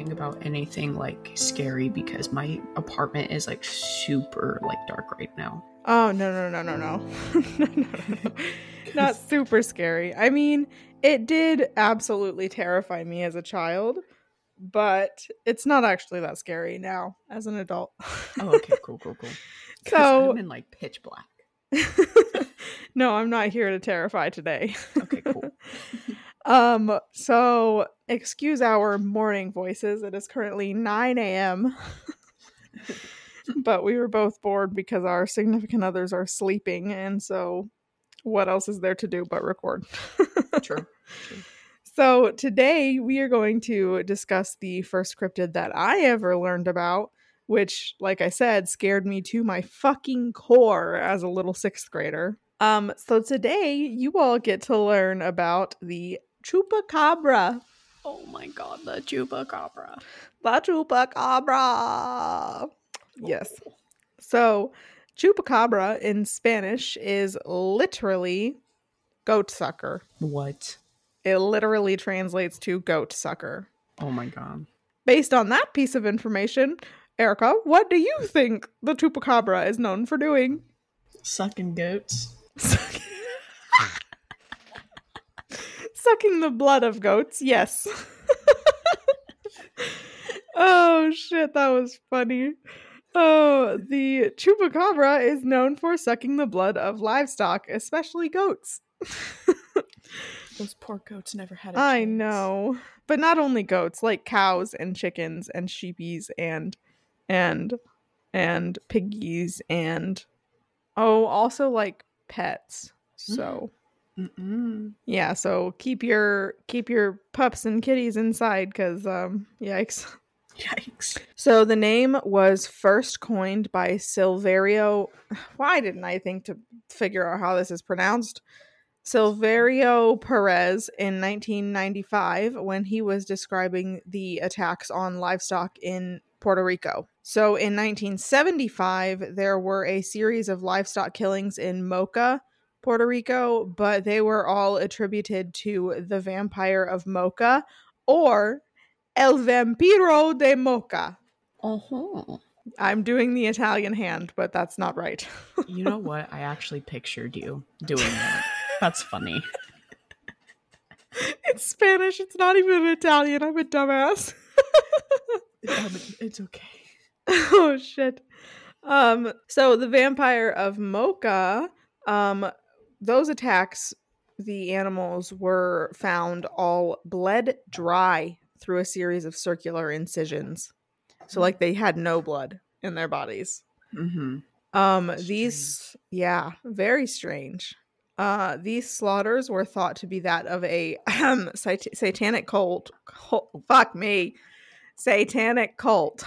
talking about anything like scary because my apartment is like super like dark right now. Oh no no no no no. no, no, no. Not super scary. I mean, it did absolutely terrify me as a child, but it's not actually that scary now as an adult. oh, okay, cool, cool, cool. So I'm in like pitch black. no, I'm not here to terrify today. okay, cool. Um, so excuse our morning voices. It is currently 9 a.m. but we were both bored because our significant others are sleeping, and so what else is there to do but record? True. So today we are going to discuss the first cryptid that I ever learned about, which, like I said, scared me to my fucking core as a little sixth grader. Um, so today you all get to learn about the chupacabra. Oh my god, the chupacabra. The chupacabra. Yes. So chupacabra in Spanish is literally goat sucker. What? It literally translates to goat sucker. Oh my god. Based on that piece of information, Erica, what do you think the chupacabra is known for doing? Sucking goats. Sucking the blood of goats, yes. oh shit, that was funny. Oh, the chupacabra is known for sucking the blood of livestock, especially goats. Those poor goats never had a I know. But not only goats, like cows and chickens and sheepies and and and piggies and oh, also like pets. So mm-hmm. Mm-mm. yeah, so keep your keep your pups and kitties inside cuz um yikes. Yikes. So the name was first coined by Silverio. Why didn't I think to figure out how this is pronounced? Silverio Perez in 1995 when he was describing the attacks on livestock in Puerto Rico. So in 1975, there were a series of livestock killings in Mocha, Puerto Rico, but they were all attributed to the vampire of Mocha or El Vampiro de Mocha. Uh-huh. I'm doing the Italian hand, but that's not right. You know what? I actually pictured you doing that. That's funny. it's Spanish. It's not even Italian. I'm a dumbass. Um, it's okay. oh shit. Um so the vampire of Mocha, um those attacks the animals were found all bled dry through a series of circular incisions. So like they had no blood in their bodies. Mm-hmm. Um these yeah, very strange. Uh these slaughters were thought to be that of a um, sat- satanic cult. cult. Fuck me. Satanic cult.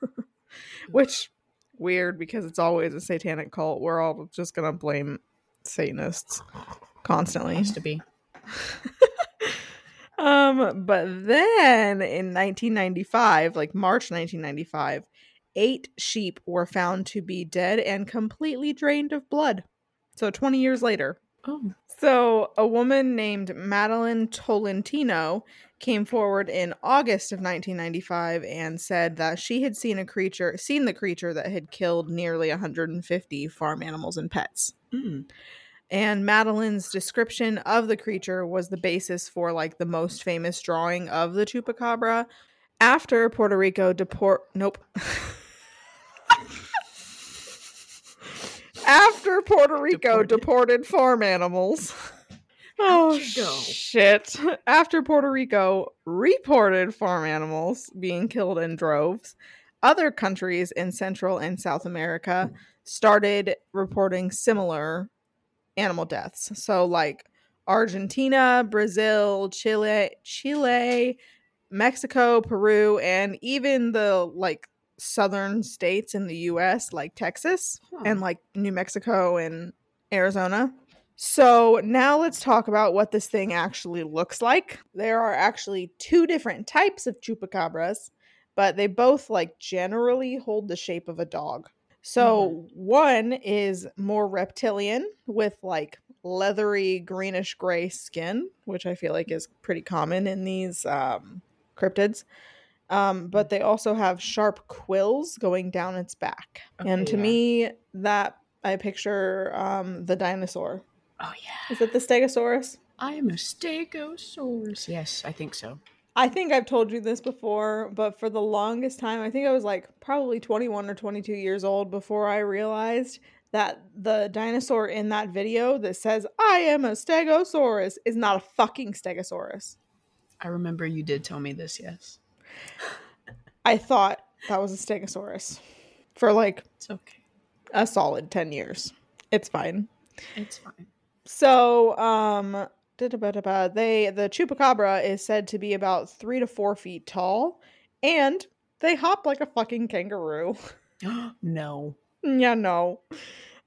Which weird because it's always a satanic cult. We're all just going to blame satanists constantly. Used to be. Um, but then in 1995, like March 1995, eight sheep were found to be dead and completely drained of blood. So 20 years later. Oh. So a woman named Madeline Tolentino came forward in August of 1995 and said that she had seen a creature, seen the creature that had killed nearly 150 farm animals and pets. Mm. And Madeline's description of the creature was the basis for like the most famous drawing of the chupacabra. After Puerto Rico deport nope. After Puerto Rico Deported. deported farm animals. Oh shit. After Puerto Rico reported farm animals being killed in droves, other countries in Central and South America started reporting similar animal deaths. So, like Argentina, Brazil, Chile, Chile, Mexico, Peru, and even the like southern states in the US like Texas Huh. and like New Mexico and Arizona. So now let's talk about what this thing actually looks like. There are actually two different types of chupacabras, but they both like generally hold the shape of a dog. So one is more reptilian with like leathery greenish gray skin, which I feel like is pretty common in these um, cryptids. Um, but they also have sharp quills going down its back. and to yeah. me, that I picture um, the dinosaur. oh yeah. Is it the Stegosaurus? I am a stegosaurus. Yes, I think so. I think I've told you this before, but for the longest time, I think I was like probably 21 or 22 years old before I realized that the dinosaur in that video that says, I am a Stegosaurus, is not a fucking Stegosaurus. I remember you did tell me this. Yes, I thought that was a Stegosaurus for like it's okay. a solid 10 years. It's fine. It's fine. So, um, they the chupacabra is said to be about three to four feet tall, and they hop like a fucking kangaroo. no. yeah, no.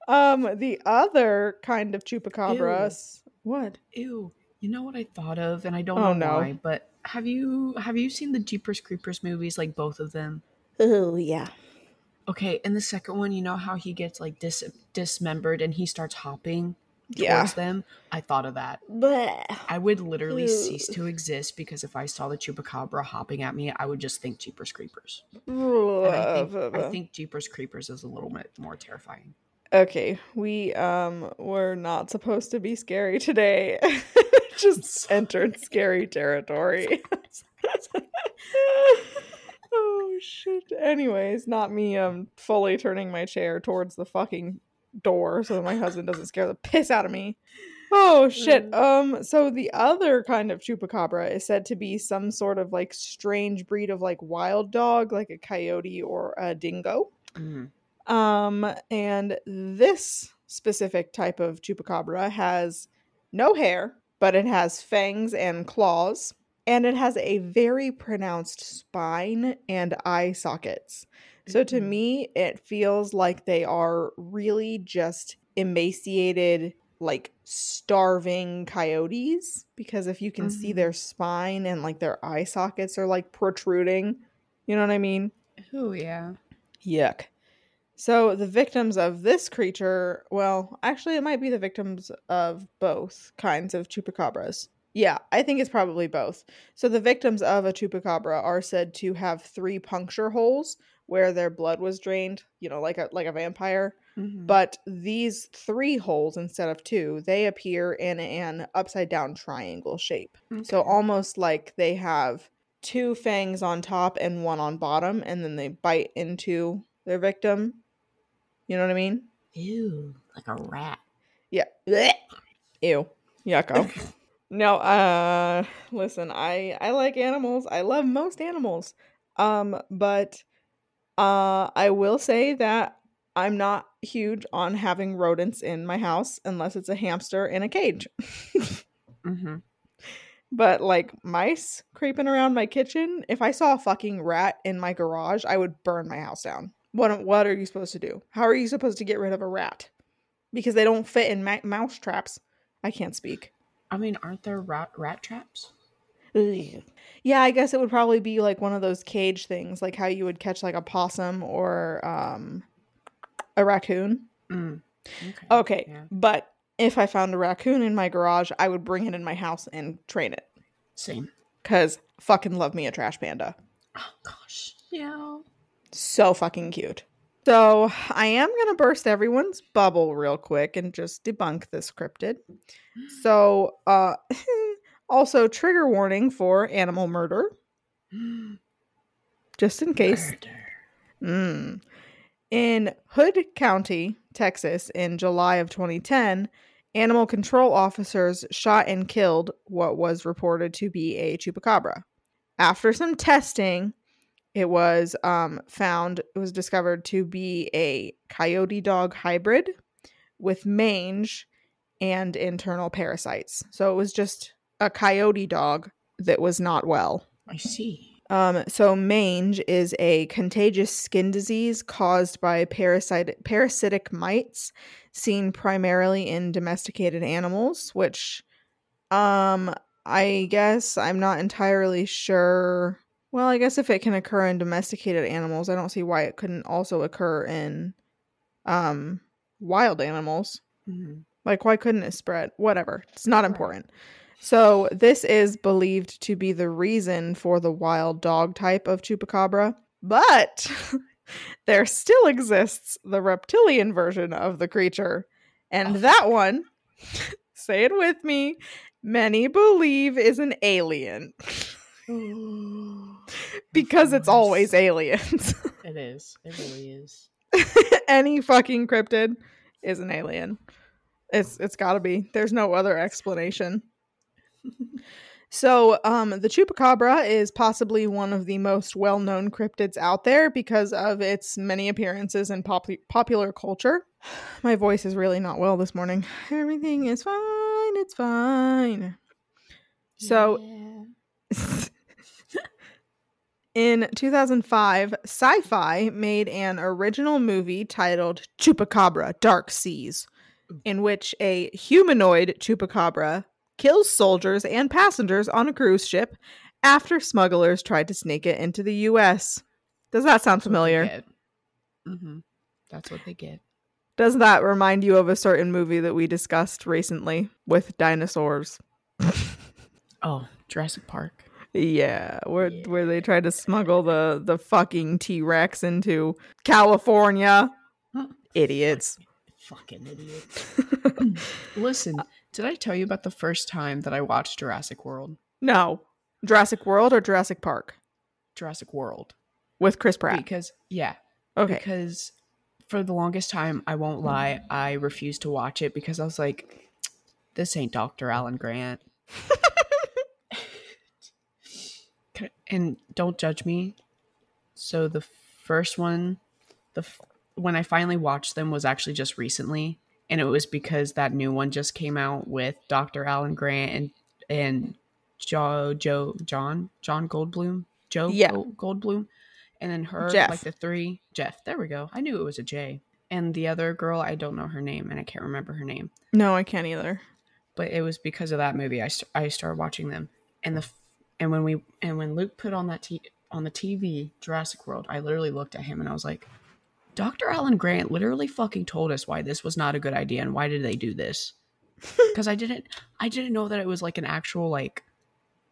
Um, the other kind of chupacabras. What? Ew. You know what I thought of, and I don't Oh, know no. why, but have you have you seen the Jeepers Creepers movies, like both of them? Oh yeah. Okay, in the second one, you know how he gets like dis- dismembered and he starts hopping Yeah. towards them? I thought of that. But I would literally cease to exist because if I saw the chupacabra hopping at me, I would just think Jeepers Creepers. And I think, I think Jeepers Creepers is a little bit more terrifying. Okay, we um were not supposed to be scary today. Just entered scary territory. oh shit. Anyways, not me um fully turning my chair towards the fucking door so that my husband doesn't scare the piss out of me. Oh shit. Um so the other kind of chupacabra is said to be some sort of like strange breed of like wild dog, like a coyote or a dingo. Mm. Um, and this specific type of chupacabra has no hair, but it has fangs and claws, and it has a very pronounced spine and eye sockets. So to Mhm. me, it feels like they are really just emaciated, like starving coyotes. Because if you can see Mhm. their spine and like their eye sockets are like protruding, you know what I mean? Oh yeah. Yuck. So the victims of this creature, well, actually, it might be the victims of both kinds of chupacabras. Yeah, I think it's probably both. So the victims of a chupacabra are said to have three puncture holes where their blood was drained, you know, like a like a vampire. Mhm. But these three holes instead of two, they appear in an upside down triangle shape. So almost like they have two fangs on top and one on bottom, and then they bite into their victim. You know what I mean? Ew, like a rat. Yeah. Blech. Ew. Yucko. no, uh listen, I I like animals. I love most animals. Um, but uh I will say that I'm not huge on having rodents in my house unless it's a hamster in a cage. Mm-hmm. But like mice creeping around my kitchen, if I saw a fucking rat in my garage, I would burn my house down. What what are you supposed to do? How are you supposed to get rid of a rat? Because they don't fit in ma- mouse traps. I can't speak. I mean, aren't there rat rat traps? Ugh. Yeah, I guess it would probably be like one of those cage things, like how you would catch like a possum or um a raccoon. Mm. Okay. Okay, Yeah. but if I found a raccoon in my garage, I would bring it in my house and train it. Same. Cause fucking love me a trash panda. Oh gosh. Yeah. So fucking cute. So I am gonna burst everyone's bubble real quick and just debunk this cryptid. So uh also trigger warning for animal murder, just in case. Mm. In Hood County, Texas, in July of 2010, animal control officers shot and killed what was reported to be a chupacabra. After some testing, it was um, found, it was discovered to be a coyote dog hybrid with mange and internal parasites. So it was just a coyote dog that was not well. I see. Um, so mange is a contagious skin disease caused by parasite parasitic mites seen primarily in domesticated animals, which um I guess I'm not entirely sure. Well, I guess if it can occur in domesticated animals, I don't see why it couldn't also occur in um wild animals. Mm-hmm. Like why couldn't it spread? Whatever. It's not important. So, this is believed to be the reason for the wild dog type of chupacabra, but there still exists the reptilian version of the creature. And Oh, that one, say it with me, many believe is an alien because it's always aliens. It is. It really is. Any fucking cryptid is an alien. It's it's got to be. There's no other explanation. So, um, the chupacabra is possibly one of the most well-known cryptids out there because of its many appearances in pop- popular culture. My voice is really not well this morning. Everything is fine. It's fine. So, Yeah. in 2005, Sci Fi made an original movie titled Chupacabra Dark Seas, in which a humanoid chupacabra kills soldiers and passengers on a cruise ship after smugglers tried to sneak it into the U.S. Does that sound familiar? Mm-hmm. That's what they get. Does that remind you of a certain movie that we discussed recently with dinosaurs? Oh, Jurassic Park. Yeah, where where they tried to smuggle the the fucking T Rex into California. Idiots. Fucking idiots. Listen, uh, did I tell you about the first time that I watched Jurassic World? no, Jurassic World or Jurassic Park Jurassic World. with Chris Pratt. Because yeah, Okay, because for the longest time, I won't lie, I refused to watch it because I was like, this ain't Dr. Alan Grant. And don't judge me. So the first one, the when I finally watched them was actually just recently, and it was because that new one just came out with Dr. Alan Grant and and Joe Joe John John Goldblum Joe Yeah. Goldblum, and then her Jeff. like the three Jeff. There we go. I knew it was a J. And the other girl, I don't know her name, and I can't remember her name no, I can't either. but it was because of that movie I, st- I started watching them and the f- and when we and when Luke put on that t- on the TV Jurassic World I literally looked at him and I was like Dr. Alan Grant literally fucking told us why this was not a good idea and why did they do this because I didn't I didn't know that it was like an actual like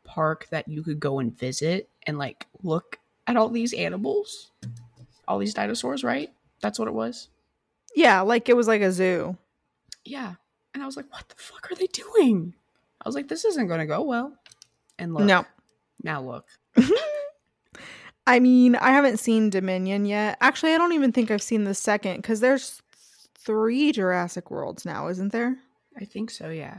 park that you could go and visit and like look at all these animals all these dinosaurs right that's what it was Yeah, like it was like a zoo. yeah. And I was like, what the fuck are they doing? I was like, this isn't going to go well. And look. No. Now look. I mean, I haven't seen Dominion yet. Actually, I don't even think I've seen the second because there's three Jurassic Worlds now, isn't there? I think so, yeah.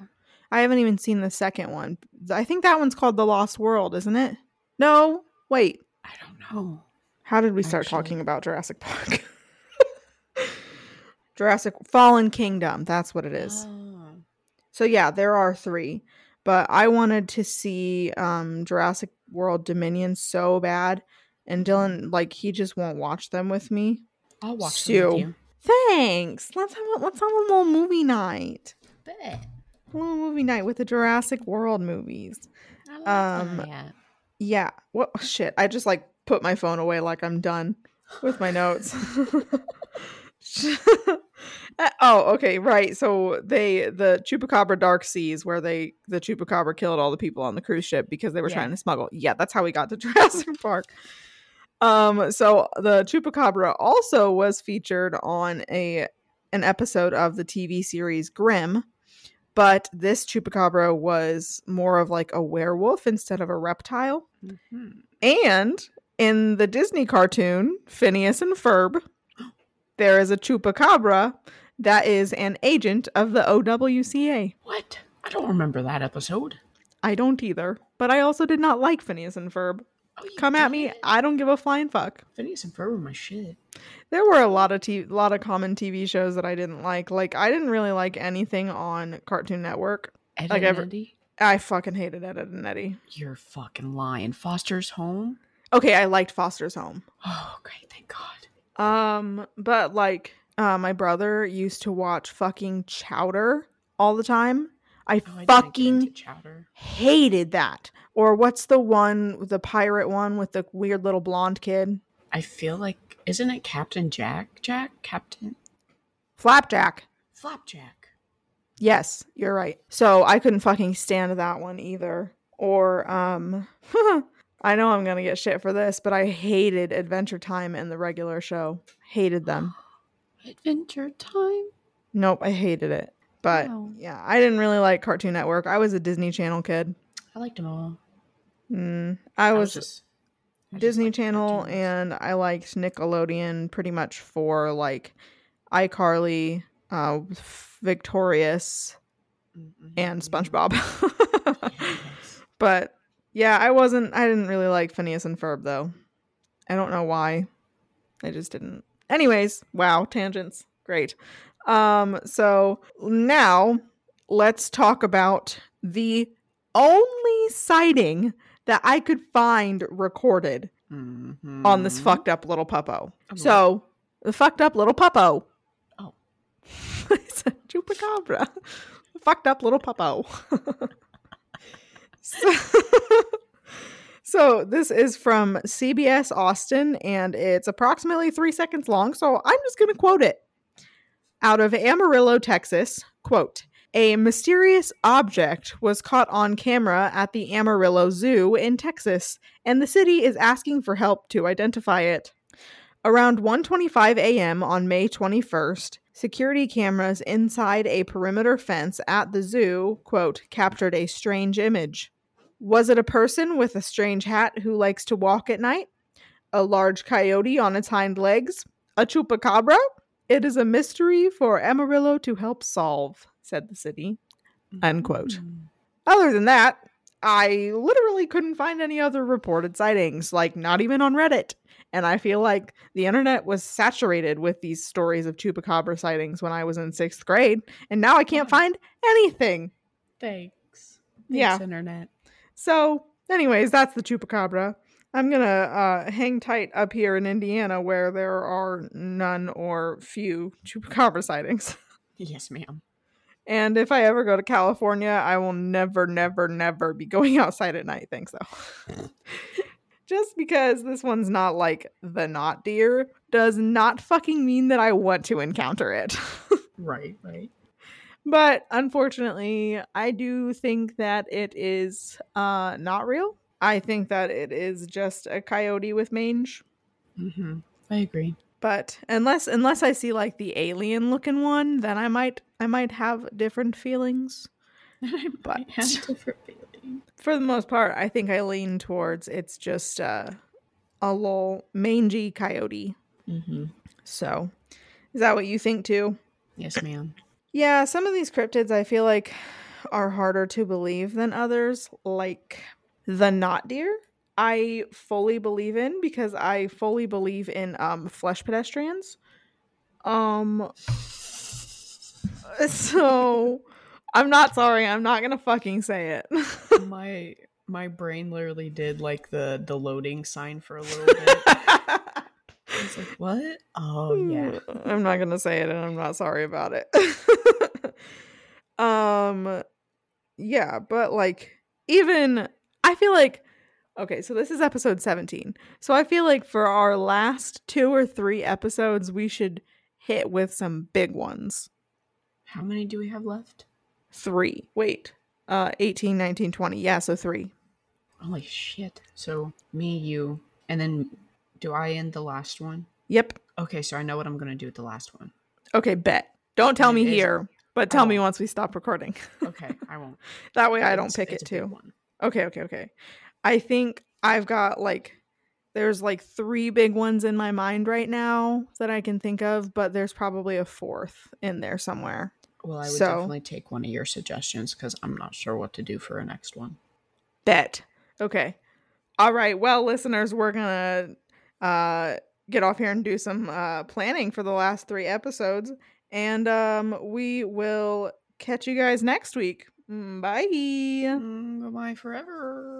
I haven't even seen the second one. I think that one's called The Lost World, isn't it? No, wait. I don't know. How did we start Actually- talking about Jurassic Park? Jurassic Fallen Kingdom. That's what it is. Oh. So yeah, there are three, but I wanted to see um Jurassic World Dominion so bad, and Dylan like he just won't watch them with me. I'll watch them with So- you. Thanks. Let's have a, let's have a little movie night. Bet. A little movie night with the Jurassic World movies. I Um, that. Yeah. What shit? I just like put my phone away like I'm done with my notes. Uh, oh, okay, right. So they the Chupacabra Dark Seas where they the Chupacabra killed all the people on the cruise ship because they were Yeah. trying to smuggle. Yeah, that's how we got to Jurassic Park. Um so the Chupacabra also was featured on a an episode of the TV series Grimm, but this Chupacabra was more of like a werewolf instead of a reptile. Mhm. And in the Disney cartoon, Phineas and Ferb, there is a chupacabra that is an agent of the OWCA. What? I don't remember that episode. I don't either, but I also did not like Phineas and Ferb. Oh, Come at me. I don't give a flying fuck. Phineas and Ferb were my shit. There were a lot of t- lot of common TV shows that I didn't like. Like I didn't really like anything on Cartoon Network. Ed Like and ever- Eddie? I fucking hated Ed, Ed and Eddie. You're fucking lying. Foster's Home? Okay, I liked Foster's Home. Oh, great. Thank God. Um, but like, uh, my brother used to watch fucking Chowder all the time. I Oh, fucking hated that. Or what's the one, the pirate one with the weird little blonde kid? I feel like isn't it Captain Jack? Jack? Captain Flapjack. Flapjack. Yes, you're right. So I couldn't fucking stand that one either. Or um I know I'm gonna get shit for this, but I hated Adventure Time and the regular show. Hated them. Adventure Time. Nope, I hated it. But Wow. yeah, I didn't really like Cartoon Network. I was a Disney Channel kid. I liked them all. Mm, I was just I Disney liked Channel and I liked Nickelodeon pretty much for like iCarly, uh, Victorious, Mm-mm. and SpongeBob. Yes. but yeah, I wasn't. I didn't really like Phineas and Ferb though. I don't know why. I just didn't. Anyways, wow, tangents. Great. Um, so now let's talk about the only sighting that I could find recorded Mhm. on this fucked up little puppo. I'm So the fucked up little puppo. Oh. it's a chupacabra. fucked up little puppo. so, so this is from CBS Austin and it's approximately three seconds long. So I'm just going to quote it. Out of Amarillo, Texas, quote, a mysterious object was caught on camera at the Amarillo Zoo in Texas, and the city is asking for help to identify it. Around 1:25 a.m. on May 21st, security cameras inside a perimeter fence at the zoo, quote, captured a strange image. Was it a person with a strange hat who likes to walk at night? A large coyote on its hind legs? A chupacabra? It is a mystery for Amarillo to help solve, said the city. Unquote. Mm. Other than that, I literally couldn't find any other reported sightings, like not even on Reddit. And I feel like the internet was saturated with these stories of chupacabra sightings when I was in sixth grade, and now I can't find anything. Thanks. Yeah. Internet. So, anyways, that's the chupacabra. I'm gonna uh, hang tight up here in Indiana where there are none or few chupacabra sightings. Yes, ma'am. And if I ever go to California, I will never, never, never be going outside at night. Thanks, though. Just because this one's not like the not deer does not fucking mean that I want to encounter it. Right, right. but unfortunately, I do think that it is uh, not real. I think that it is just a coyote with mange. Mm-hmm. I agree. But unless unless I see like the alien looking one, then I might I might have different feelings. I But- might have different feelings. For the most part, I think I lean towards it's just uh, a little mangy coyote. Mm-hmm. So, is that what you think too? Yes, ma'am. Yeah, some of these cryptids I feel like are harder to believe than others, like the not deer. I fully believe in because I fully believe in um flesh pedestrians. Um so I'm not sorry, I'm not going to fucking say it. my my brain literally did like the the loading sign for a little bit. I was like, what? Oh yeah. I'm not gonna say it and I'm not sorry about it. um yeah, but like even I feel like okay, so this is episode 17. So I feel like for our last two or three episodes we should hit with some big ones. How many do we have left? 3. Wait. Uh 18, 19, 20. Yeah, so 3. Holy shit. So me, you, and then do I end the last one? Yep. Okay, so I know what I'm gonna do with the last one. Okay, bet. Don't tell me is- here, but tell me once we stop recording. Okay, I won't. that way I don't It's- pick it too. Okay, okay, okay. I think I've got like there's like three big ones in my mind right now that I can think of, but there's probably a fourth in there somewhere. Well, I would So- definitely take one of your suggestions because I'm not sure what to do for a next one. Bet. Okay. All right. Well, listeners, we're going to uh, get off here and do some uh, planning for the last three episodes. And um, we will catch you guys next week. Mm, Bye. Mm, goodbye forever.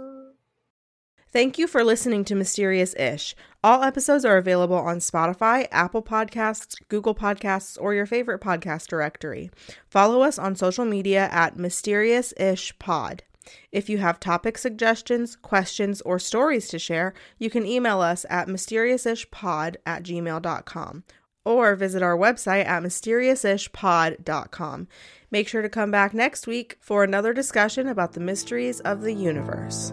Thank you for listening to Mysterious Ish. All episodes are available on Spotify, Apple Podcasts, Google Podcasts, or your favorite podcast directory. Follow us on social media at Mysterious Ish Pod. If you have topic suggestions, questions, or stories to share, you can email us at mysteriousishpod at gmail.com or visit our website at mysteriousishpod.com. Make sure to come back next week for another discussion about the mysteries of the universe.